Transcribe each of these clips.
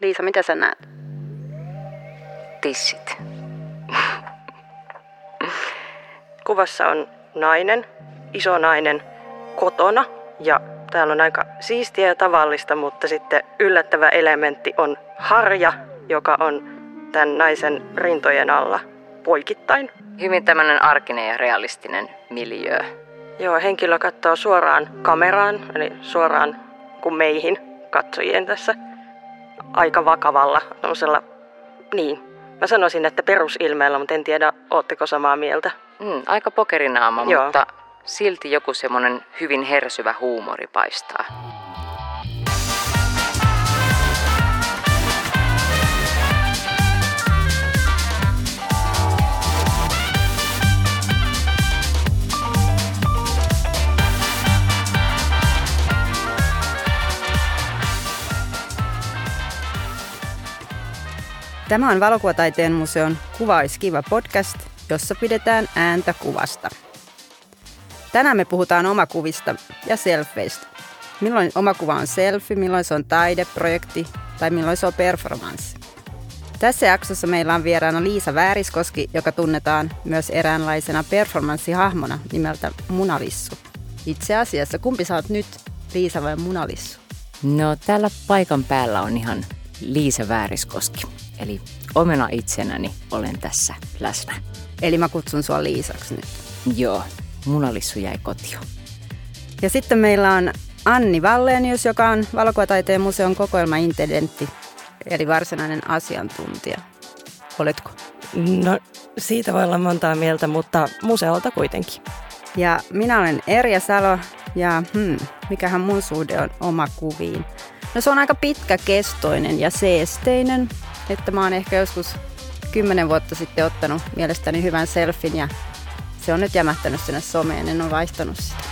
Liisa, mitä sä näet? Tissit. Kuvassa on nainen, iso nainen, kotona ja täällä on aika siistiä ja tavallista, mutta sitten yllättävä elementti on harja, joka on tämän naisen rintojen alla poikittain. Hyvin tämmöinen arkinen ja realistinen miljö. Joo, henkilö katsoo suoraan kameraan, eli suoraan kuin meihin katsojien tässä aika vakavalla, niin, mä sanoisin, että perusilmeellä, mutta en tiedä, ootteko samaa mieltä. Mm, aika pokerinaama, Joo. mutta silti joku semmoinen hyvin hersyvä huumori paistaa. Tämä on Valokuvataiteen museon Kuvaiskiva podcast, jossa pidetään ääntä kuvasta. Tänään me puhutaan omakuvista ja selfieistä. Milloin omakuva on selfie, milloin se on taideprojekti tai milloin se on performanssi. Tässä jaksossa meillä on vieraana Liisa Vääriskoski, joka tunnetaan myös eräänlaisena performanssihahmona nimeltä Munalissu. Itse asiassa, kumpi sä oot nyt, Liisa vai Munalissu? No tällä paikan päällä on ihan Liisa Vääriskoski. Eli omena itsenäni olen tässä läsnä. Eli mä kutsun sua Liisaksi nyt. Joo, munalissu jäi kotio. Ja sitten meillä on Anni Vallenius, joka on Valokuvataiteen museon kokoelmaintendentti, eli varsinainen asiantuntija. Oletko? No, siitä voi olla montaa mieltä, mutta museolta kuitenkin. Ja minä olen Erja Salo, ja hmm, mikähän mun suhde on oma kuviin. No se on aika pitkäkestoinen ja seesteinen, että mä oon ehkä joskus kymmenen vuotta sitten ottanut mielestäni hyvän selfin ja se on nyt jämähtänyt sinne someen, en ole vaihtanut sitä.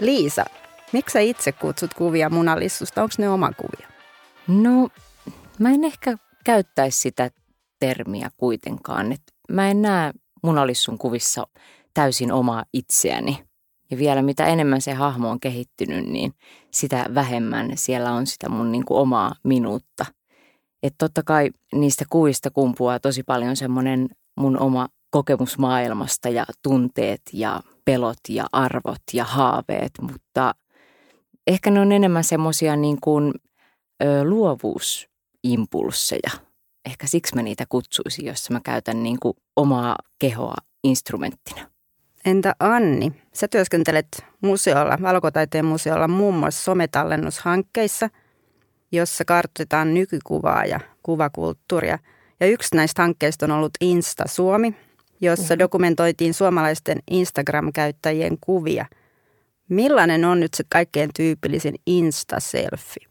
Liisa, miksi sä itse kutsut kuvia munalissusta? Onko ne oma kuvia? No, mä en ehkä käyttäisi sitä termiä kuitenkaan. Et mä en näe munalissun kuvissa täysin omaa itseäni. Ja vielä mitä enemmän se hahmo on kehittynyt, niin sitä vähemmän siellä on sitä mun niin kuin omaa minuutta. Että totta kai niistä kuvista kumpuaa tosi paljon semmoinen mun oma kokemus maailmasta ja tunteet ja pelot ja arvot ja haaveet, mutta ehkä ne on enemmän semmoisia niin kuin ö, luovuusimpulsseja. Ehkä siksi mä niitä kutsuisin, jos mä käytän niin kuin omaa kehoa instrumenttina. Entä Anni? Sä työskentelet museolla, valokotaiteen museolla muun muassa sometallennushankkeissa, jossa kartoitetaan nykykuvaa ja kuvakulttuuria. Ja yksi näistä hankkeista on ollut Insta Suomi, jossa dokumentoitiin suomalaisten Instagram-käyttäjien kuvia. Millainen on nyt se kaikkein tyypillisin Insta-selfie?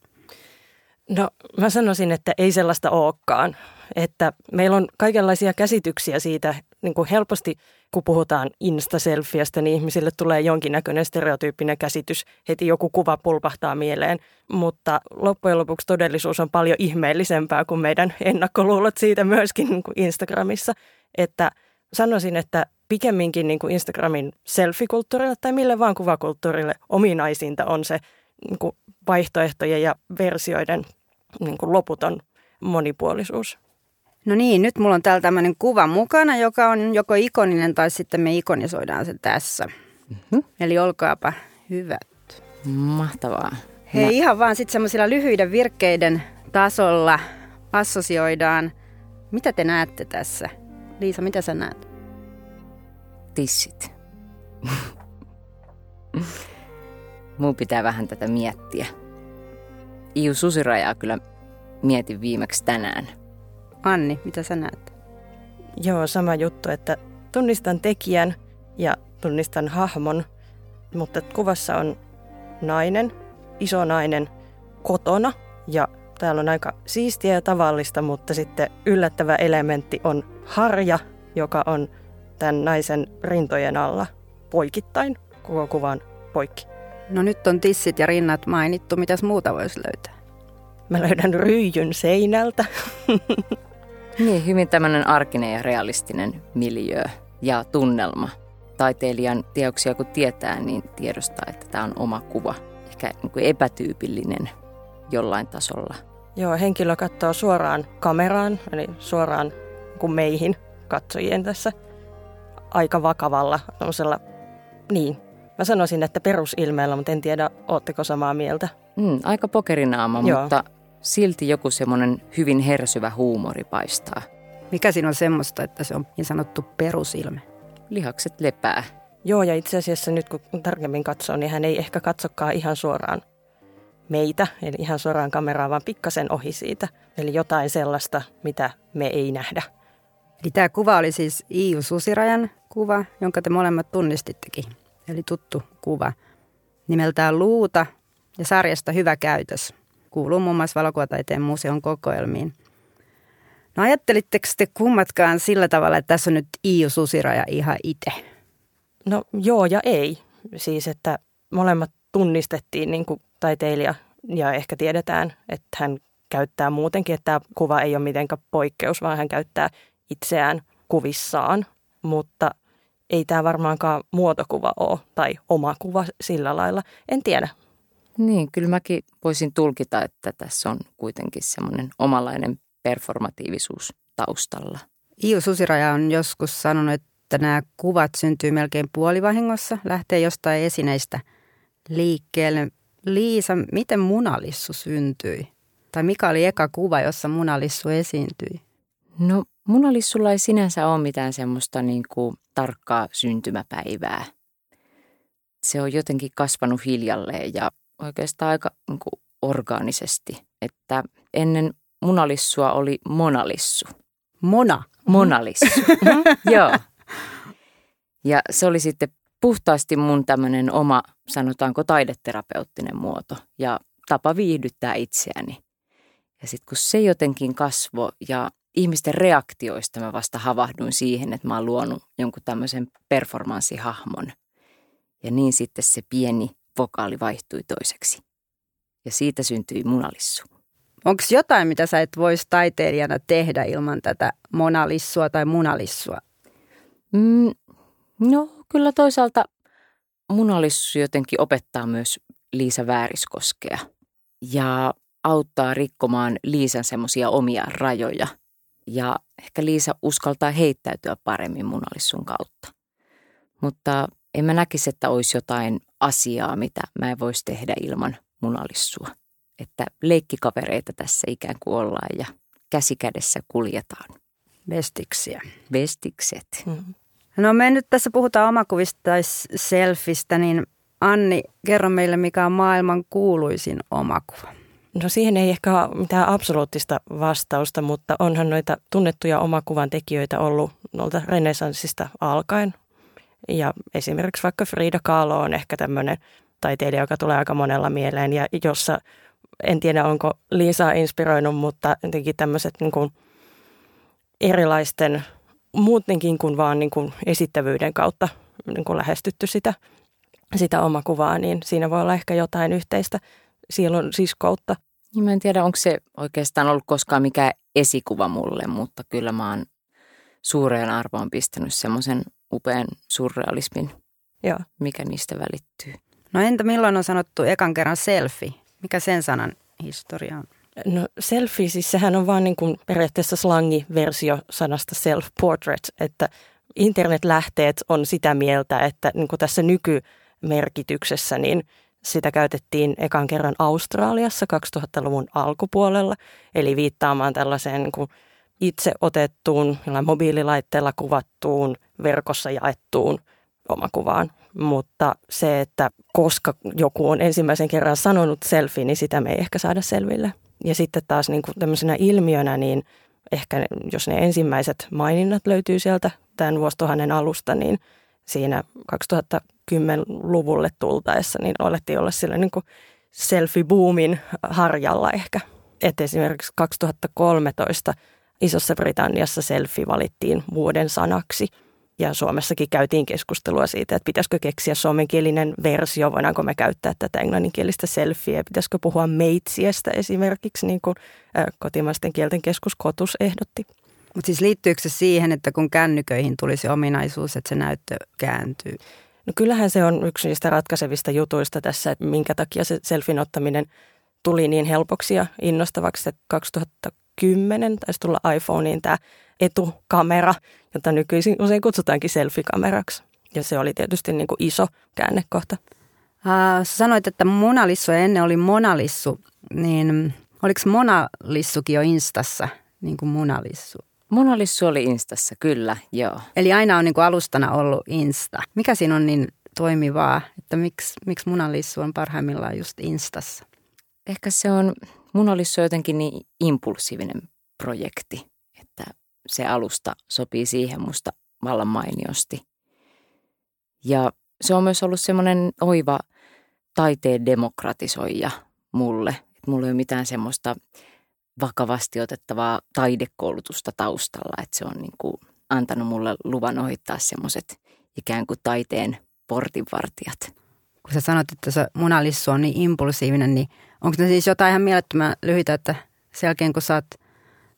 No mä sanoisin, että ei sellaista olekaan. Että meillä on kaikenlaisia käsityksiä siitä, niin kuin helposti kun puhutaan Insta-selfiestä, niin ihmisille tulee jonkinnäköinen stereotyyppinen käsitys. Heti joku kuva pulpahtaa mieleen, mutta loppujen lopuksi todellisuus on paljon ihmeellisempää kuin meidän ennakkoluulot siitä myöskin niin kuin Instagramissa. Että sanoisin, että pikemminkin niin kuin Instagramin selfie-kulttuurille tai mille vaan kuvakulttuurille ominaisinta on se niin kuin vaihtoehtojen ja versioiden niin kuin loputon monipuolisuus. No niin, nyt mulla on täällä tämmöinen kuva mukana, joka on joko ikoninen tai sitten me ikonisoidaan se tässä. Mm-hmm. Eli olkaapa hyvät. Mahtavaa. Hei, Mä... ihan vaan sitten semmoisilla lyhyiden virkkeiden tasolla assosioidaan. Mitä te näette tässä? Liisa, mitä sä näet? Tissit. Mun pitää vähän tätä miettiä. Iu susirajaa kyllä mietin viimeksi tänään. Anni, mitä sä näet? Joo, sama juttu, että tunnistan tekijän ja tunnistan hahmon, mutta kuvassa on nainen, iso nainen kotona ja täällä on aika siistiä ja tavallista, mutta sitten yllättävä elementti on harja, joka on tämän naisen rintojen alla poikittain, koko kuvan poikki. No nyt on tissit ja rinnat mainittu, mitäs muuta voisi löytää? Mä löydän ryijyn seinältä. Niin, hyvin tämmöinen arkinen ja realistinen miljö ja tunnelma. Taiteilijan teoksia kun tietää, niin tiedostaa, että tämä on oma kuva. Ehkä niin kuin epätyypillinen jollain tasolla. Joo, henkilö katsoo suoraan kameraan, eli suoraan kuin meihin katsojien tässä aika vakavalla, niin, mä sanoisin, että perusilmeellä, mutta en tiedä, ootteko samaa mieltä. Mm, aika pokerinaama, Joo. mutta silti joku semmoinen hyvin hersyvä huumori paistaa. Mikä siinä on semmoista, että se on niin sanottu perusilme? Lihakset lepää. Joo, ja itse asiassa nyt kun tarkemmin katsoo, niin hän ei ehkä katsokaan ihan suoraan meitä, eli ihan suoraan kameraan, vaan pikkasen ohi siitä. Eli jotain sellaista, mitä me ei nähdä. Eli tämä kuva oli siis Iiu Susirajan kuva, jonka te molemmat tunnistittekin. Eli tuttu kuva. Nimeltään Luuta ja sarjasta Hyvä käytös. Kuuluu muun muassa valokuvataiteen museon kokoelmiin. No ajattelitteko te kummatkaan sillä tavalla, että tässä on nyt Iiu Susiraja ihan itse? No joo ja ei. Siis että molemmat tunnistettiin niin kuin taiteilija ja ehkä tiedetään, että hän käyttää muutenkin, että tämä kuva ei ole mitenkään poikkeus, vaan hän käyttää itseään kuvissaan. Mutta ei tämä varmaankaan muotokuva ole tai oma kuva sillä lailla. En tiedä. Niin, kyllä mäkin voisin tulkita, että tässä on kuitenkin semmoinen omanlainen performatiivisuus taustalla. Iu Susiraja on joskus sanonut, että nämä kuvat syntyy melkein puolivahingossa, lähtee jostain esineistä liikkeelle. Liisa, miten munalissu syntyi? Tai mikä oli eka kuva, jossa munalissu esiintyi? No munalissulla ei sinänsä ole mitään semmoista niin kuin tarkkaa syntymäpäivää. Se on jotenkin kasvanut hiljalleen ja oikeastaan aika niin kuin orgaanisesti. Että ennen munalissua oli monalissu. Mona? Monalissu. mm-hmm. Joo. Ja se oli sitten puhtaasti mun tämmöinen oma, sanotaanko taideterapeuttinen muoto ja tapa viihdyttää itseäni. Ja sitten kun se jotenkin kasvoi ja ihmisten reaktioista mä vasta havahduin siihen, että mä oon luonut jonkun tämmöisen performanssihahmon. Ja niin sitten se pieni vokaali vaihtui toiseksi. Ja siitä syntyi munalissu. Onko jotain, mitä sä et voisi taiteilijana tehdä ilman tätä monalissua tai munalissua? Mm, no kyllä toisaalta munalissu jotenkin opettaa myös Liisa Vääriskoskea ja auttaa rikkomaan Liisan semmoisia omia rajoja – ja ehkä Liisa uskaltaa heittäytyä paremmin munalissun kautta. Mutta en mä näkisi, että olisi jotain asiaa, mitä mä en voisi tehdä ilman munalissua. Että leikkikavereita tässä ikään kuin ollaan ja käsikädessä kuljetaan. Vestiksiä. Vestikset. Mm. No me nyt tässä puhutaan omakuvista tai selfistä, niin Anni, kerro meille mikä on maailman kuuluisin omakuva. No siihen ei ehkä ole mitään absoluuttista vastausta, mutta onhan noita tunnettuja omakuvan tekijöitä ollut noilta renesanssista alkaen. Ja esimerkiksi vaikka Frida Kahlo on ehkä tämmöinen taiteilija, joka tulee aika monella mieleen ja jossa en tiedä onko Liisa inspiroinut, mutta jotenkin tämmöiset niin erilaisten muutenkin kuin vaan niin kuin esittävyyden kautta niin kuin lähestytty sitä, sitä omakuvaa, niin siinä voi olla ehkä jotain yhteistä sielun siskoutta. Niin mä en tiedä, onko se oikeastaan ollut koskaan mikään esikuva mulle, mutta kyllä mä oon suureen arvoon pistänyt semmoisen upean surrealismin, Joo. mikä niistä välittyy. No entä milloin on sanottu ekan kerran selfie? Mikä sen sanan historia on? No selfie, siis sehän on vaan niin kuin periaatteessa slangiversio sanasta self-portrait, että internetlähteet on sitä mieltä, että niin kuin tässä nykymerkityksessä niin sitä käytettiin ekan kerran Australiassa 2000-luvun alkupuolella, eli viittaamaan tällaiseen niin kuin itse otettuun, mobiililaitteella kuvattuun, verkossa jaettuun omakuvaan. Mutta se, että koska joku on ensimmäisen kerran sanonut selfie, niin sitä me ei ehkä saada selville. Ja sitten taas niin kuin tämmöisenä ilmiönä, niin ehkä jos ne ensimmäiset maininnat löytyy sieltä tämän vuosituhannen alusta, niin siinä 2000 2010-luvulle tultaessa, niin alettiin olla sillä niin kuin selfie-boomin harjalla ehkä. Et esimerkiksi 2013 Isossa Britanniassa selfie valittiin vuoden sanaksi. Ja Suomessakin käytiin keskustelua siitä, että pitäisikö keksiä suomenkielinen versio, voidaanko me käyttää tätä englanninkielistä selfieä, pitäisikö puhua meitsiestä esimerkiksi, niin kuin kotimaisten kielten keskus Kotus ehdotti. Mutta siis liittyykö se siihen, että kun kännyköihin tulisi ominaisuus, että se näyttö kääntyy? No kyllähän se on yksi niistä ratkaisevista jutuista tässä, että minkä takia se selfin ottaminen tuli niin helpoksi ja innostavaksi, että 2010 taisi tulla iPhoneen tämä etukamera, jota nykyisin usein kutsutaankin selfie-kameraksi. Ja se oli tietysti niin kuin iso käännekohta. Uh, sä sanoit, että Monalissu ennen oli Monalissu, niin oliko Monalissukin jo Instassa, niin kuin Monalissu? Monalissu oli Instassa, kyllä, joo. Eli aina on niin kuin alustana ollut Insta. Mikä siinä on niin toimivaa, että miksi, miksi Monalissu on parhaimmillaan just Instassa? Ehkä se on, Monalissu on jotenkin niin impulsiivinen projekti, että se alusta sopii siihen musta vallan mainiosti. Ja se on myös ollut semmoinen oiva taiteen demokratisoija mulle. Että mulla ei ole mitään semmoista vakavasti otettavaa taidekoulutusta taustalla, että se on niin kuin antanut mulle luvan ohittaa semmoiset ikään kuin taiteen portinvartijat. Kun sä sanot, että se munalissu on niin impulsiivinen, niin onko ne siis jotain ihan mielettömän lyhyitä, että sen jälkeen kun sä oot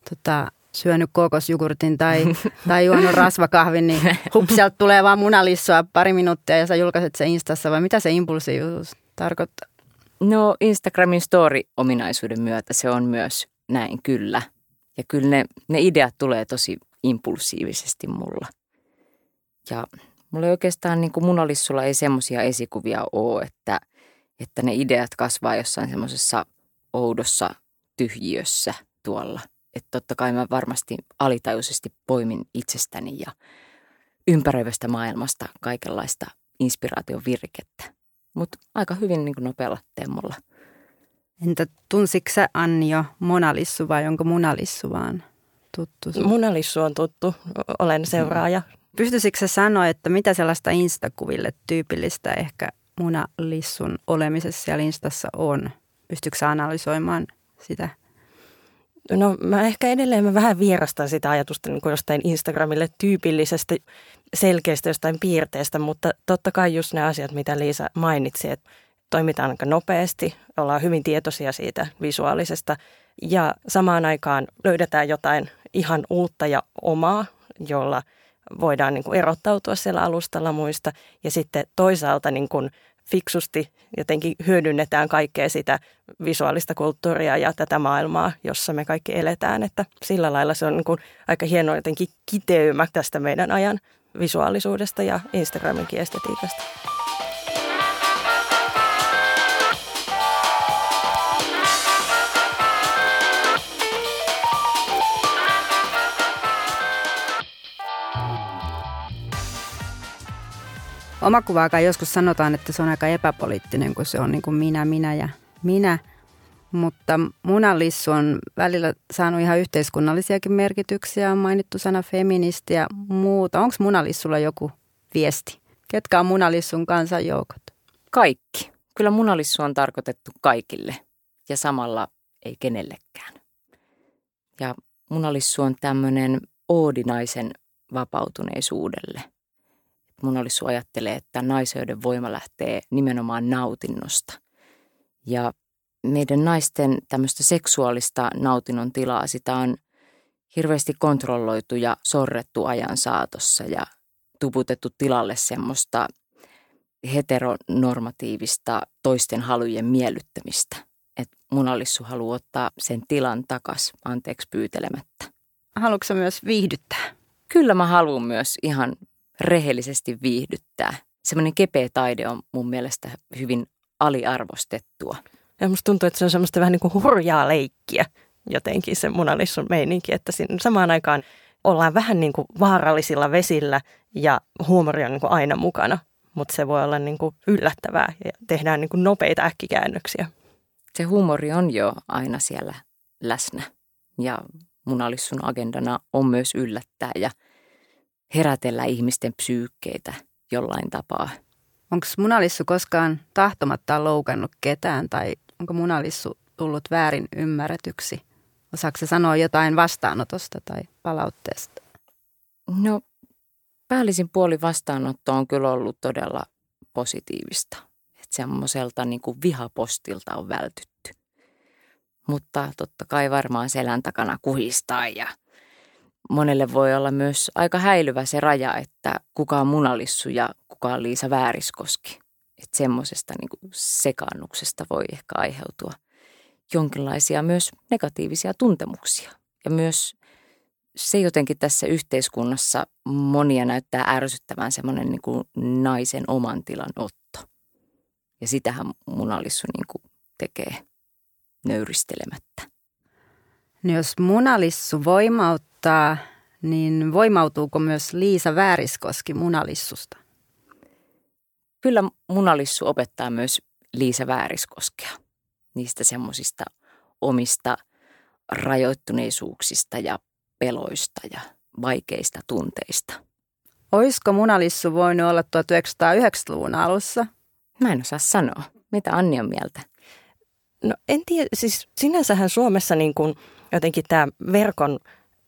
tota, syönyt kokosjogurtin tai, tai juonut rasvakahvin, niin hup, sieltä tulee vaan munalissua pari minuuttia ja sä julkaiset se Instassa vai mitä se impulsiivisuus tarkoittaa? No Instagramin story-ominaisuuden myötä se on myös näin kyllä. Ja kyllä ne, ne ideat tulee tosi impulsiivisesti mulla. Ja mulla ei oikeastaan niin kuin munalissulla ei semmoisia esikuvia ole, että, että ne ideat kasvaa jossain semmoisessa oudossa tyhjiössä tuolla – että totta kai mä varmasti alitajuisesti poimin itsestäni ja ympäröivästä maailmasta kaikenlaista inspiraation virkettä. Mutta aika hyvin niin kuin nopealla temmolla. Entä tunsitko sä Anni jo Monalissu vai onko Munalissu vaan tuttu? Munalissu on tuttu, olen seuraaja. Pystyisikö sä sanoa, että mitä sellaista instakuville tyypillistä ehkä Munalissun olemisessa siellä Instassa on? Pystyykö sä analysoimaan sitä? No mä ehkä edelleen mä vähän vierastan sitä ajatusta niin kuin jostain Instagramille tyypillisestä selkeästä jostain piirteestä, mutta totta kai just ne asiat, mitä Liisa mainitsi, että toimitaan aika nopeasti, ollaan hyvin tietoisia siitä visuaalisesta ja samaan aikaan löydetään jotain ihan uutta ja omaa, jolla voidaan niin kuin erottautua siellä alustalla muista ja sitten toisaalta niin kuin fiksusti jotenkin hyödynnetään kaikkea sitä visuaalista kulttuuria ja tätä maailmaa, jossa me kaikki eletään. Että sillä lailla se on niin kuin aika hieno jotenkin kiteymä tästä meidän ajan visuaalisuudesta ja Instagraminkin estetiikasta. Omakuvaakaan joskus sanotaan, että se on aika epäpoliittinen, kun se on niin kuin minä, minä ja minä. Mutta munalissu on välillä saanut ihan yhteiskunnallisiakin merkityksiä. On mainittu sana feministi ja muuta. Onko munalissulla joku viesti? Ketkä on munalissun kansanjoukot? Kaikki. Kyllä munalissu on tarkoitettu kaikille ja samalla ei kenellekään. Ja munalissu on tämmöinen oodinaisen vapautuneisuudelle – mun olisi ajattelee, että naisöyden voima lähtee nimenomaan nautinnosta. Ja meidän naisten tämmöistä seksuaalista nautinnon tilaa, sitä on hirveästi kontrolloitu ja sorrettu ajan saatossa ja tuputettu tilalle semmoista heteronormatiivista toisten halujen miellyttämistä. Että munalissu haluaa ottaa sen tilan takas anteeksi pyytelemättä. Haluatko myös viihdyttää? Kyllä mä haluan myös ihan rehellisesti viihdyttää. Semmoinen kepeä taide on mun mielestä hyvin aliarvostettua. Ja musta tuntuu, että se on semmoista vähän niin kuin hurjaa leikkiä jotenkin se munalissun meininki, että siinä samaan aikaan ollaan vähän niin kuin vaarallisilla vesillä ja huumori on niin kuin aina mukana, mutta se voi olla niin kuin yllättävää ja tehdään niin kuin nopeita äkkikäännöksiä. Se huumori on jo aina siellä läsnä ja munalissun agendana on myös yllättää ja – herätellä ihmisten psyykkeitä jollain tapaa. Onko munalissu koskaan tahtomattaan loukannut ketään tai onko munalissu tullut väärin ymmärretyksi? Osaako se sanoa jotain vastaanotosta tai palautteesta? No päällisin puoli vastaanotto on kyllä ollut todella positiivista. Että semmoiselta niin kuin vihapostilta on vältytty. Mutta totta kai varmaan selän takana kuhistaa ja monelle voi olla myös aika häilyvä se raja, että kuka on munalissu ja kuka on Liisa Vääriskoski. Että semmoisesta niin sekaannuksesta voi ehkä aiheutua jonkinlaisia myös negatiivisia tuntemuksia. Ja myös se jotenkin tässä yhteiskunnassa monia näyttää ärsyttävän semmoinen niin naisen oman tilan otto. Ja sitähän munalissu niin tekee nöyristelemättä. No jos munalissu voimauttaa, niin voimautuuko myös Liisa Vääriskoski munalissusta? Kyllä munalissu opettaa myös Liisa Vääriskoskea niistä semmoisista omista rajoittuneisuuksista ja peloista ja vaikeista tunteista. Olisiko munalissu voinut olla 1990-luvun alussa? Mä en osaa sanoa. Mitä Anni on mieltä? No en tiedä, siis sinänsähän Suomessa niin kuin jotenkin tämä verkon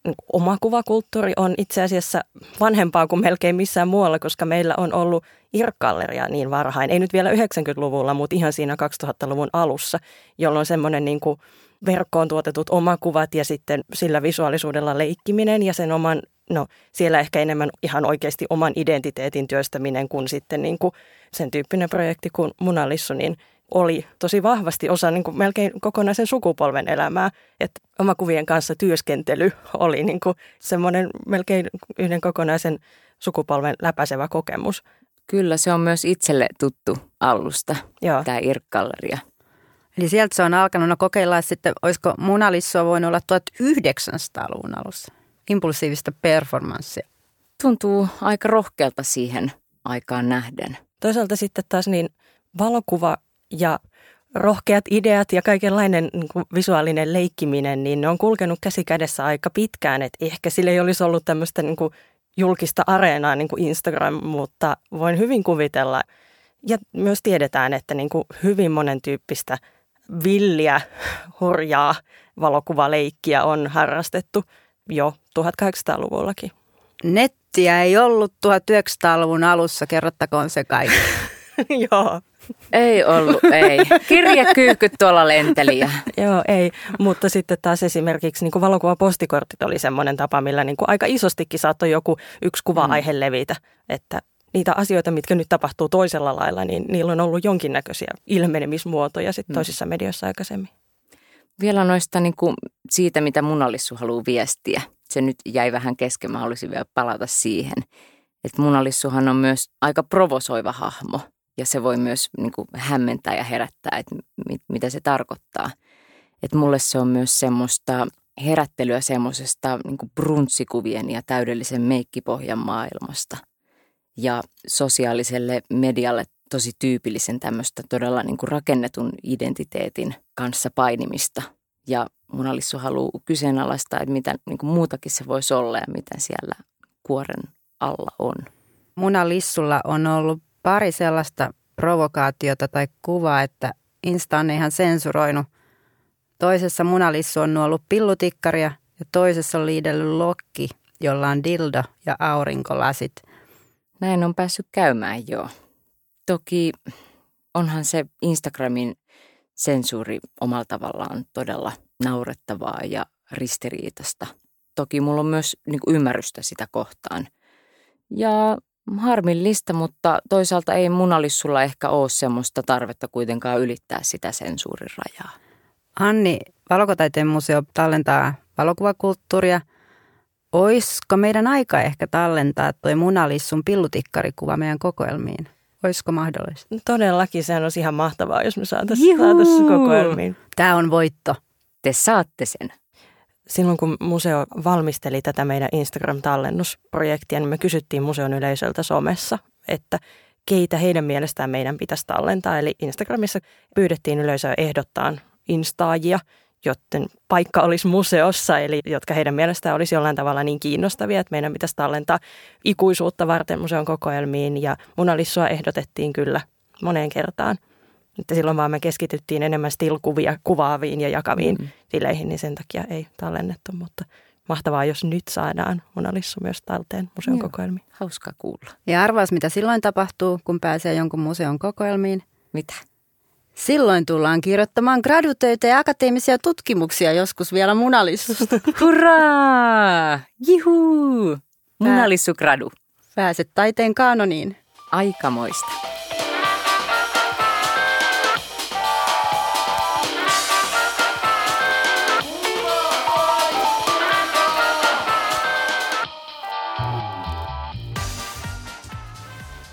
niin omakuvakulttuuri on itse asiassa vanhempaa kuin melkein missään muualla, koska meillä on ollut irkkalleria niin varhain. Ei nyt vielä 90-luvulla, mutta ihan siinä 2000-luvun alussa, jolloin semmoinen niin kuin verkkoon tuotetut omakuvat ja sitten sillä visuaalisuudella leikkiminen ja sen oman, no siellä ehkä enemmän ihan oikeasti oman identiteetin työstäminen kuin sitten niin kuin sen tyyppinen projekti kuin Munalissu, niin oli tosi vahvasti osa niin kuin melkein kokonaisen sukupolven elämää. Että omakuvien kanssa työskentely oli niin kuin semmoinen melkein yhden kokonaisen sukupolven läpäisevä kokemus. Kyllä, se on myös itselle tuttu alusta, Joo. tämä Irkkalleria. Eli sieltä se on alkanut no kokeilla, että sitten olisiko Munalissua voinut olla 1900-luvun alussa. Impulsiivista performanssia. Tuntuu aika rohkealta siihen aikaan nähden. Toisaalta sitten taas niin valokuva ja rohkeat ideat ja kaikenlainen niin kuin visuaalinen leikkiminen, niin ne on kulkenut käsi kädessä aika pitkään. Että ehkä sillä ei olisi ollut tämmöistä niin kuin julkista areenaa niin kuin Instagram, mutta voin hyvin kuvitella ja myös tiedetään, että niin kuin hyvin monen tyyppistä – villiä, hurjaa valokuvaleikkiä on harrastettu jo 1800-luvullakin. Nettiä ei ollut 1900-luvun alussa, kerrottakoon se kaikki. Joo. Ei ollut, ei. Kirjekyyhkyt tuolla lenteli. Joo, ei. Mutta sitten taas esimerkiksi niin valokuvapostikortit oli semmoinen tapa, millä niin kuin aika isostikin saattoi joku yksi kuva-aihe mm. levitä. Että niitä asioita, mitkä nyt tapahtuu toisella lailla, niin niillä on ollut jonkinnäköisiä ilmenemismuotoja sitten mm. toisissa medioissa aikaisemmin. Vielä noista niin kuin siitä, mitä munalissu haluaa viestiä. Se nyt jäi vähän kesken, mä haluaisin vielä palata siihen. Että munalissuhan on myös aika provosoiva hahmo ja se voi myös niin kuin hämmentää ja herättää, että mit, mitä se tarkoittaa. Että mulle se on myös semmoista herättelyä semmoisesta niin brunssikuvien ja täydellisen meikkipohjan maailmasta – ja sosiaaliselle medialle tosi tyypillisen tämmöistä todella niin kuin rakennetun identiteetin kanssa painimista. Ja Munalissu haluaa kyseenalaistaa, että mitä niin kuin muutakin se voisi olla ja mitä siellä kuoren alla on. Munalissulla on ollut pari sellaista provokaatiota tai kuvaa, että Insta on ihan sensuroinut. Toisessa Munalissu on ollut pillutikkaria ja toisessa on liidellyt lokki, jolla on dildo ja aurinkolasit – näin on päässyt käymään jo. Toki onhan se Instagramin sensuuri omalla tavallaan todella naurettavaa ja ristiriitasta. Toki mulla on myös niin ymmärrystä sitä kohtaan. Ja harmillista, mutta toisaalta ei munalissulla ehkä ole semmoista tarvetta kuitenkaan ylittää sitä sensuurirajaa. Anni, Valokotaiteen museo tallentaa valokuvakulttuuria – Oisko meidän aika ehkä tallentaa toi munalissun pillutikkarikuva meidän kokoelmiin? Olisiko mahdollista? No todellakin, sehän olisi ihan mahtavaa, jos me saataisiin saatais kokoelmiin. Tämä on voitto. Te saatte sen. Silloin kun museo valmisteli tätä meidän Instagram-tallennusprojektia, niin me kysyttiin museon yleisöltä somessa, että keitä heidän mielestään meidän pitäisi tallentaa. Eli Instagramissa pyydettiin yleisöä ehdottaa instaajia – joten paikka olisi museossa, eli jotka heidän mielestään olisi jollain tavalla niin kiinnostavia, että meidän pitäisi tallentaa ikuisuutta varten museon kokoelmiin. Ja munalissua ehdotettiin kyllä moneen kertaan. Että silloin vaan me keskityttiin enemmän stilkuvia kuvaaviin ja jakaviin mm. tileihin, niin sen takia ei tallennettu. Mutta mahtavaa, jos nyt saadaan Mona Lisa myös talteen museon kokoelmiin. Hauskaa kuulla. Ja arvaas, mitä silloin tapahtuu, kun pääsee jonkun museon kokoelmiin. Mitä? Silloin tullaan kirjoittamaan gradutöitä ja akateemisia tutkimuksia joskus vielä Munalissusta. Hurraa! Munalissu gradu. Pääset taiteen kanoniin. Aikamoista.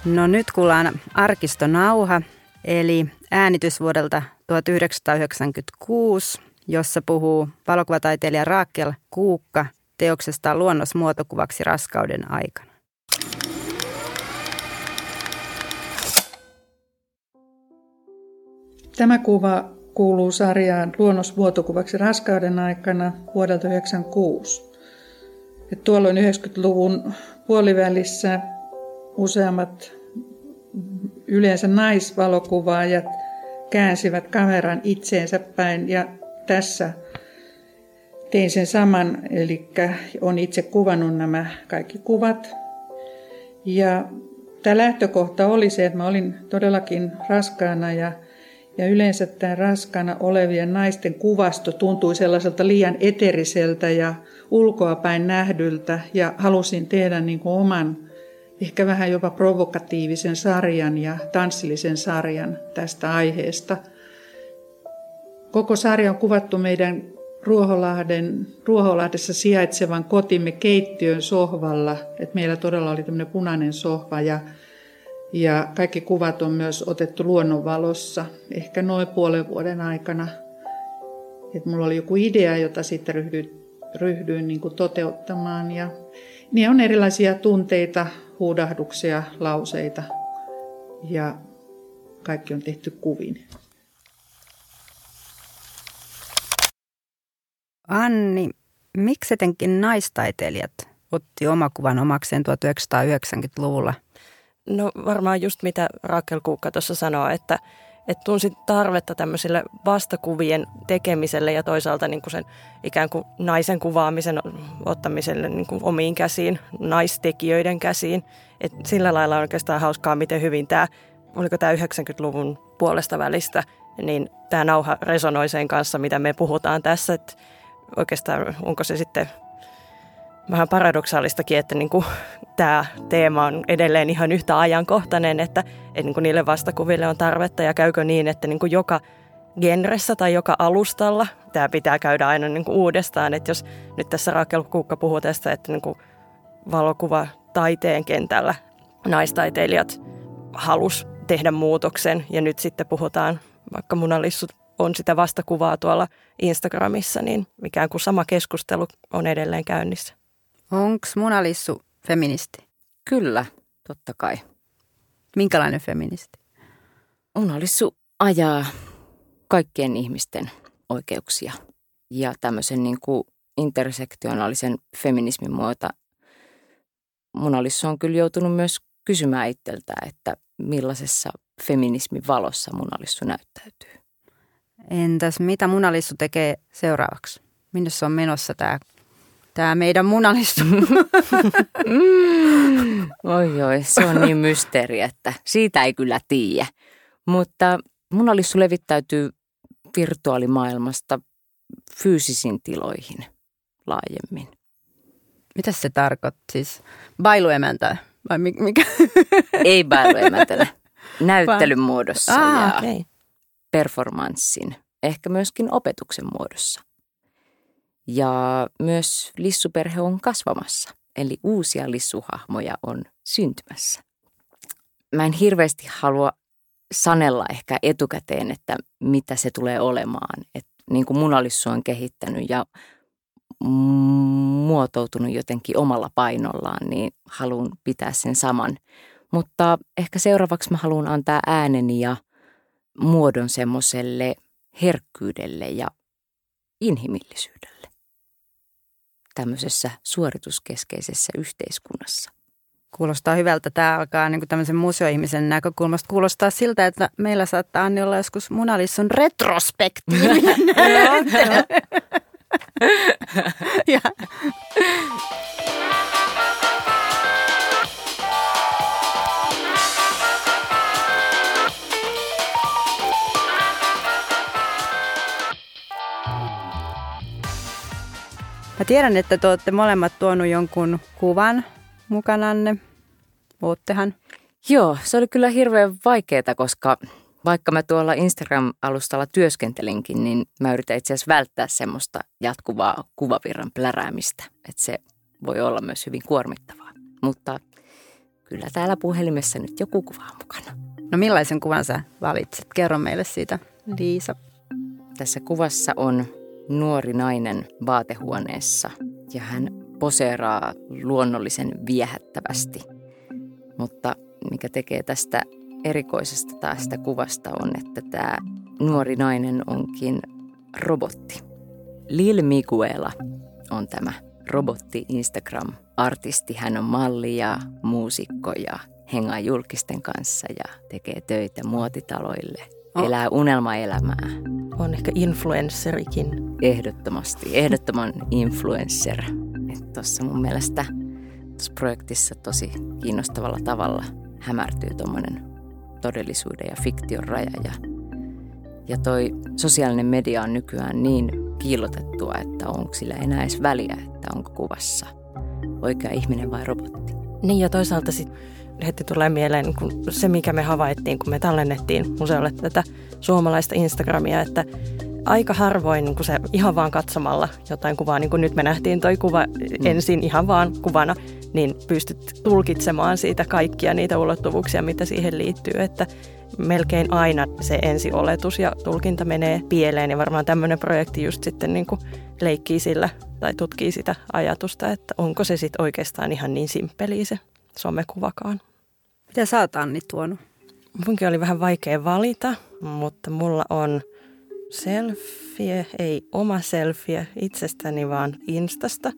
No nyt kuullaan arkistonauha, eli äänitys vuodelta 1996, jossa puhuu valokuvataiteilija Raakel Kuukka teoksesta luonnos muotokuvaksi raskauden aikana. Tämä kuva kuuluu sarjaan luonnosmuotokuvaksi raskauden aikana vuodelta 1996. Et tuolloin 90-luvun puolivälissä useammat yleensä naisvalokuvaajat käänsivät kameran itseensä päin ja tässä tein sen saman, eli on itse kuvannut nämä kaikki kuvat. Ja tämä lähtökohta oli se, että mä olin todellakin raskaana ja, ja yleensä tämä raskaana olevien naisten kuvasto tuntui sellaiselta liian eteriseltä ja ulkoapäin nähdyltä ja halusin tehdä niin kuin oman ehkä vähän jopa provokatiivisen sarjan ja tanssillisen sarjan tästä aiheesta. Koko sarja on kuvattu meidän Ruoholahden, Ruoholahdessa sijaitsevan kotimme keittiön sohvalla. Et meillä todella oli tämmöinen punainen sohva ja, ja kaikki kuvat on myös otettu luonnonvalossa, ehkä noin puolen vuoden aikana. Et mulla oli joku idea, jota sitten ryhdyin, ryhdyin niin kuin toteuttamaan. Ja, niin on erilaisia tunteita, huudahduksia, lauseita ja kaikki on tehty kuvin. Anni, miksi etenkin naistaiteilijat otti omakuvan omakseen 1990-luvulla? No varmaan just mitä Rakel Kuukka tuossa sanoo, että, että tunsi tarvetta tämmöiselle vastakuvien tekemiselle ja toisaalta niin kuin sen ikään kuin naisen kuvaamisen ottamiselle niin kuin omiin käsiin, naistekijöiden käsiin. Et sillä lailla on oikeastaan hauskaa, miten hyvin tämä, oliko tämä 90-luvun puolesta välistä, niin tämä nauha resonoi sen kanssa, mitä me puhutaan tässä. Että oikeastaan onko se sitten vähän paradoksaalistakin, että niin kuin tämä teema on edelleen ihan yhtä ajankohtainen, että, että niin kuin niille vastakuville on tarvetta ja käykö niin, että niin kuin joka genressä tai joka alustalla tämä pitää käydä aina niin kuin uudestaan. Että jos nyt tässä Rakel Kuukka puhuu tästä, että niin kuin valokuva taiteen kentällä naistaiteilijat halus tehdä muutoksen ja nyt sitten puhutaan vaikka munalissut on sitä vastakuvaa tuolla Instagramissa, niin ikään kuin sama keskustelu on edelleen käynnissä. Onko munalissu feministi? Kyllä, totta kai. Minkälainen feministi? Munalissu ajaa kaikkien ihmisten oikeuksia ja tämmöisen niin kuin intersektionaalisen feminismin muota. Munalissu on kyllä joutunut myös kysymään itseltä, että millaisessa feminismin valossa munalissu näyttäytyy. Entäs mitä munalissu tekee seuraavaksi? Minne se on menossa tämä tämä meidän munalissu? mm, oi oi, se on niin mysteeri, että siitä ei kyllä tiedä. Mutta munalissu levittäytyy virtuaalimaailmasta fyysisiin tiloihin laajemmin. Mitä se tarkoittaa? Siis bailuemäntä vai mikä? ei bailuemäntänä. Näyttelyn muodossa ah, ja okay. performanssin, ehkä myöskin opetuksen muodossa. Ja myös lissuperhe on kasvamassa, eli uusia lissuhahmoja on syntymässä. Mä en hirveästi halua sanella ehkä etukäteen, että mitä se tulee olemaan. Et niin kuin munalissu on kehittänyt ja muotoutunut jotenkin omalla painollaan, niin haluan pitää sen saman. Mutta ehkä seuraavaksi mä haluan antaa ääneni ja muodon semmoiselle herkkyydelle ja inhimillisyydelle tämmöisessä suorituskeskeisessä yhteiskunnassa. Kuulostaa hyvältä. Tämä alkaa niin tämmöisen museoihmisen näkökulmasta kuulostaa siltä, että meillä saattaa Anni olla joskus Munalisson retrospektiivinen. ja Mä tiedän, että te olette molemmat tuonut jonkun kuvan mukananne. Oottehan? Joo, se oli kyllä hirveän vaikeaa, koska vaikka mä tuolla Instagram-alustalla työskentelinkin, niin mä yritän itse asiassa välttää semmoista jatkuvaa kuvavirran pläräämistä. Että se voi olla myös hyvin kuormittavaa. Mutta kyllä täällä puhelimessa nyt joku kuva on mukana. No millaisen kuvan sä valitsit? Kerro meille siitä, Liisa. Tässä kuvassa on nuori nainen vaatehuoneessa ja hän poseeraa luonnollisen viehättävästi. Mutta mikä tekee tästä erikoisesta tästä kuvasta on, että tämä nuori nainen onkin robotti. Lil Miguela on tämä robotti Instagram-artisti. Hän on malli ja muusikko ja hengaa julkisten kanssa ja tekee töitä muotitaloille. Oh. Elää unelmaelämää. On ehkä influencerikin. Ehdottomasti, ehdottoman influencer. Tuossa mun mielestä tuossa projektissa tosi kiinnostavalla tavalla hämärtyy tuommoinen todellisuuden ja fiktion raja. Ja, ja toi sosiaalinen media on nykyään niin piilotettua, että onko sillä enää edes väliä, että onko kuvassa oikea ihminen vai robotti. Niin ja toisaalta sitten heti tulee mieleen kun se, mikä me havaittiin, kun me tallennettiin museolle tätä suomalaista Instagramia, että aika harvoin niin kuin se ihan vaan katsomalla jotain kuvaa, niin kuin nyt me nähtiin toi kuva mm. ensin ihan vaan kuvana, niin pystyt tulkitsemaan siitä kaikkia niitä ulottuvuuksia, mitä siihen liittyy, että melkein aina se ensioletus ja tulkinta menee pieleen ja varmaan tämmöinen projekti just sitten niin kuin leikkii sillä tai tutkii sitä ajatusta, että onko se sitten oikeastaan ihan niin simppeliä se somekuvakaan. Mitä sä oot Anni tuonut? Munkin oli vähän vaikea valita, mutta mulla on selfie, ei oma selfie itsestäni, vaan Instasta.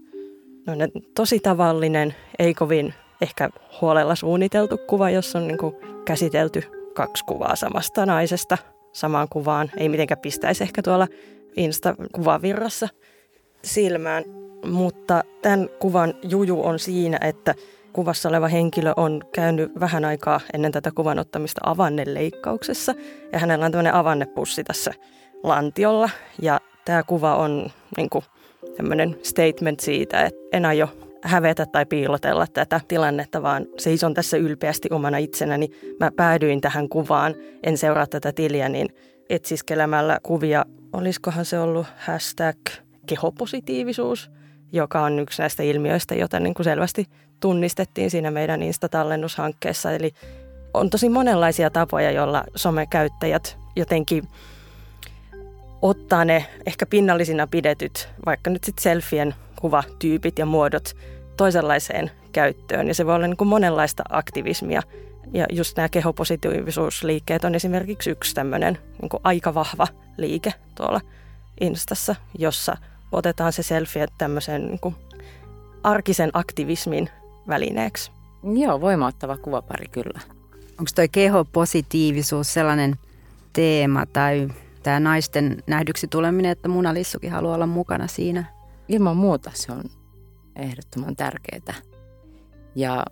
No, tosi tavallinen, ei kovin ehkä huolella suunniteltu kuva, jossa on niin kuin käsitelty kaksi kuvaa samasta naisesta samaan kuvaan. Ei mitenkään pistäisi ehkä tuolla Insta-kuvavirrassa silmään. Mutta tämän kuvan juju on siinä, että kuvassa oleva henkilö on käynyt vähän aikaa ennen tätä kuvan ottamista avanneleikkauksessa. Ja hänellä on tämmöinen avannepussi tässä lantiolla. Ja tämä kuva on niin kuin tämmöinen statement siitä, että en aio hävetä tai piilotella tätä tilannetta, vaan seison tässä ylpeästi omana itsenäni. Mä päädyin tähän kuvaan, en seuraa tätä tiliä, niin etsiskelemällä kuvia, olisikohan se ollut hashtag kehopositiivisuus, joka on yksi näistä ilmiöistä, jota niin kuin selvästi tunnistettiin siinä meidän Insta-tallennushankkeessa. Eli on tosi monenlaisia tapoja, joilla somekäyttäjät jotenkin ottaa ne ehkä pinnallisina pidetyt, vaikka nyt sitten selfien kuvatyypit ja muodot toisenlaiseen käyttöön. Ja se voi olla niin kuin monenlaista aktivismia. Ja just nämä kehopositiivisuusliikkeet on esimerkiksi yksi tämmöinen niin aika vahva liike tuolla Instassa, jossa otetaan se selfie tämmöisen niin kuin arkisen aktivismin välineeksi. Joo, voimauttava kuvapari kyllä. Onko toi kehopositiivisuus sellainen teema tai tämä naisten nähdyksi tuleminen, että Muna Lissukin haluaa olla mukana siinä? Ilman muuta se on ehdottoman tärkeää. Ja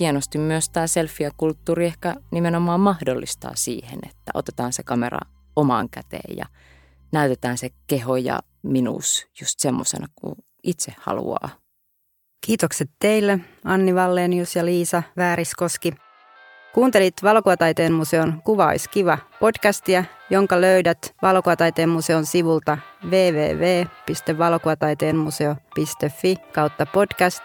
hienosti myös tämä selfie-kulttuuri ehkä nimenomaan mahdollistaa siihen, että otetaan se kamera omaan käteen ja näytetään se keho ja minuus just semmoisena kuin itse haluaa. Kiitokset teille, Anni Vallenius ja Liisa Vääriskoski. Kuuntelit Valokuvataiteen museon Kuvais kiva podcastia, jonka löydät Valokuvataiteen museon sivulta www.valokuvataiteenmuseo.fi kautta podcast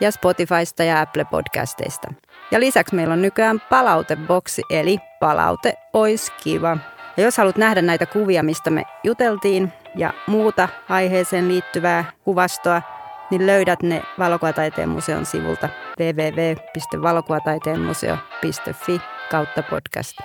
ja Spotifysta ja Apple Podcasteista. Ja lisäksi meillä on nykyään palauteboksi, eli palaute ois kiva. Ja jos haluat nähdä näitä kuvia, mistä me juteltiin ja muuta aiheeseen liittyvää kuvastoa, niin löydät ne Valokuvataiteen museon sivulta www.valokuvataiteenmuseo.fi kautta podcast.